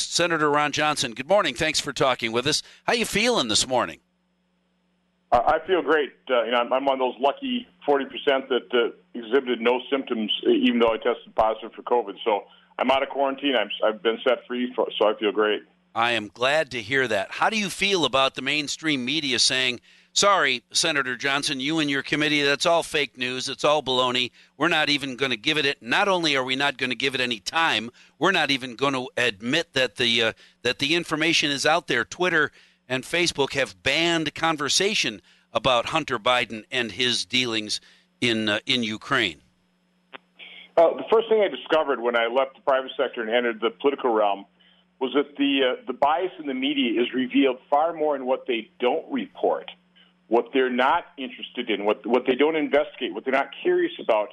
guest, Senator Ron Johnson. Good morning. Thanks for talking with us. How you feeling this morning? Uh, I feel great. Uh, you know, I'm, I'm one of those lucky 40% that uh, exhibited no symptoms, even though I tested positive for COVID. So I'm out of quarantine. I'm, I've been set free, for, so I feel great. I am glad to hear that. How do you feel about the mainstream media saying, sorry, Senator Johnson, you and your committee, that's all fake news. It's all baloney. We're not even going to give it. Not only are we not going to give it any time, we're not even going to admit that the, uh, that the information is out there. Twitter and Facebook have banned conversation about Hunter Biden and his dealings in uh, in Ukraine? Uh, the first thing I discovered when I left the private sector and entered the political realm was that the uh, the bias in the media is revealed far more in what they don't report, what they're not interested in, what what they don't investigate, what they're not curious about,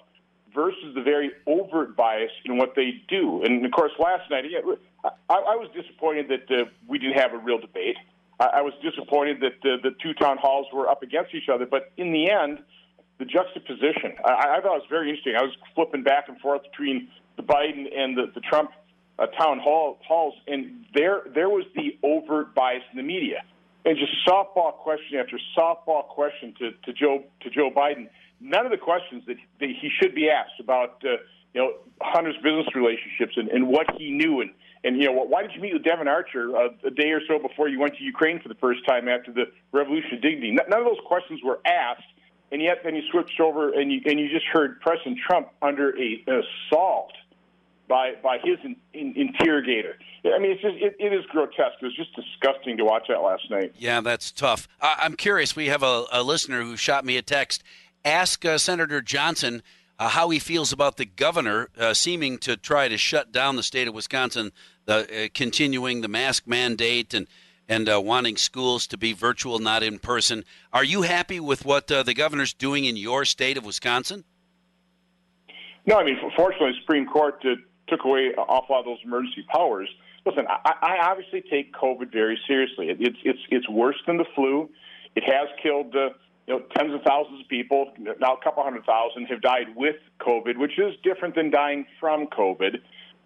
versus the very overt bias in what they do. And of course, last night, yeah, I, I was disappointed that uh, we didn't have a real debate. I, was disappointed that the, the two town halls were up against each other. But in the end, the juxtaposition, I, I thought it was very interesting. I was flipping back and forth between the Biden and the, the Trump uh, town hall halls, and there there was the overt bias in the media, and just softball question after softball question to, to Joe to Joe Biden. None of the questions that, that he should be asked about, uh, you know, Hunter's business relationships and, and what he knew and and you know, why did you meet with Devon Archer uh, a day or so before you went to Ukraine for the first time after the Revolution of Dignity? None of those questions were asked, and yet then you switched over and you and you just heard President Trump under a assault by by his in, in, interrogator. I mean, it's just it, it is grotesque. It was just disgusting to watch that last night. Yeah, that's tough. Uh, I'm curious. We have a, a, listener who shot me a text. Ask uh, Senator Johnson uh, how he feels about the governor uh, seeming to try to shut down the state of Wisconsin, the, uh, continuing the mask mandate and and uh, wanting schools to be virtual, not in person. Are you happy with what uh, the governor's doing in your state of Wisconsin? No, I mean, fortunately, the Supreme Court uh, took away an awful lot of those emergency powers. Listen, I, I obviously take COVID very seriously. It, it's it's it's worse than the flu. It has killed you know, tens of thousands of people, now a couple hundred thousand, have died with COVID, which is different than dying from COVID.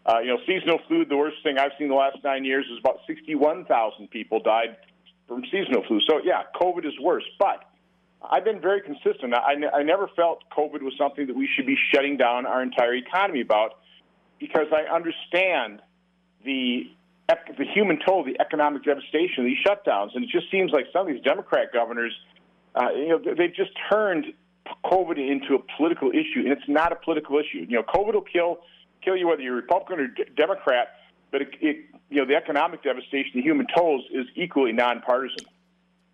Uh, you know, seasonal flu, the worst thing I've seen the last nine years is about 61,000 people died from seasonal flu. So, yeah, COVID is worse. But I've been very consistent. I, I never felt COVID was something that we should be shutting down our entire economy about because I understand the the human toll, the economic devastation these shutdowns. And it just seems like some of these Democrat governors – uh, you know, they've just turned COVID into a political issue, and it's not a political issue. You know, COVID will kill kill you whether you're Republican or D- Democrat, but it, it, you know the economic devastation, the human tolls, is equally nonpartisan.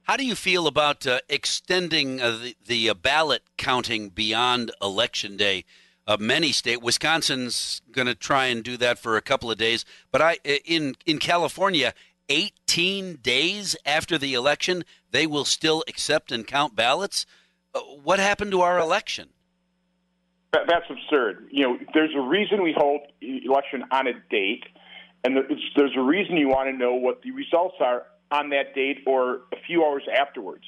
How do you feel about uh, extending uh, the, the uh, ballot counting beyond Election Day? Uh, many state, Wisconsin's going to try and do that for a couple of days, but I in in California, 18 days after the election, they will still accept and count ballots. Uh, what happened to our election? That, that's absurd. You know, there's a reason we hold election on a date, and there's a reason you want to know what the results are on that date or a few hours afterwards.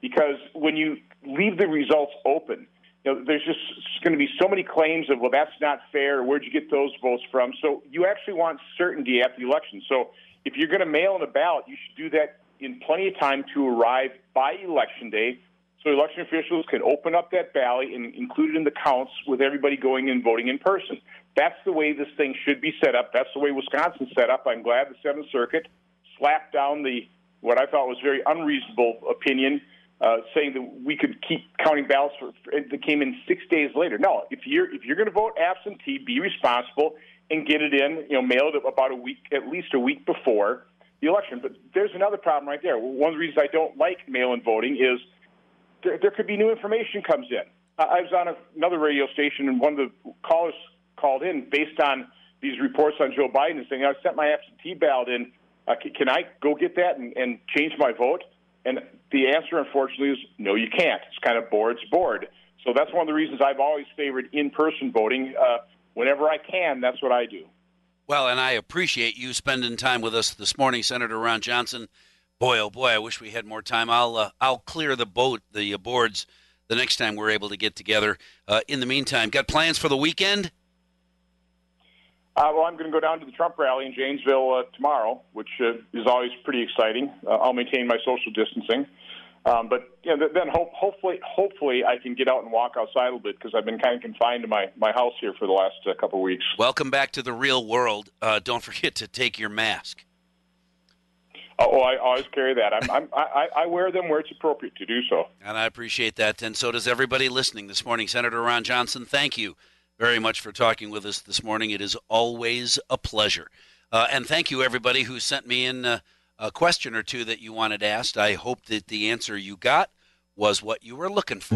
Because when you leave the results open, you know, there's just going to be so many claims of, well, that's not fair. Where'd you get those votes from? So you actually want certainty at the election. So if you're going to mail in a ballot, you should do that in plenty of time to arrive by election day so election officials can open up that ballot and include it in the counts with everybody going and voting in person. That's the way this thing should be set up. That's the way Wisconsin set up. I'm glad the Seventh Circuit slapped down the what I thought was very unreasonable opinion, uh, saying that we could keep counting ballots for, for, that came in six days later. No, if you're if you're going to vote absentee, be responsible and get it in. You know, mail it about a week, at least a week before the election. But there's another problem right there. One of the reasons I don't like mail-in voting is there, there could be new information comes in. I was on a, another radio station, and one of the callers called in based on these reports on Joe Biden saying, "I sent my absentee ballot in. Uh, can I go get that and, and change my vote?" And the answer, unfortunately, is no, you can't. It's kind of board's board. So that's one of the reasons I've always favored in-person voting. Uh, whenever I can, that's what I do. Well, and I appreciate you spending time with us this morning, Senator Ron Johnson. Boy, oh boy, I wish we had more time. I'll uh, I'll clear the boat, the boards, the next time we're able to get together. Uh, in the meantime, got plans for the weekend? Uh, well, I'm going to go down to the Trump rally in Janesville uh, tomorrow, which uh, is always pretty exciting. Uh, I'll maintain my social distancing, um, but you know, then hope, hopefully, hopefully, I can get out and walk outside a little bit because I've been kind of confined to my, my house here for the last uh, couple of weeks. Welcome back to the real world. Uh, don't forget to take your mask. Oh, I always carry that. I'm, I'm, I, I wear them where it's appropriate to do so. And I appreciate that, and so does everybody listening this morning. Senator Ron Johnson, thank you very much for talking with us this morning. It is always a pleasure. Uh, and thank you, everybody who sent me in uh, a question or two that you wanted asked. I hope that the answer you got was what you were looking for.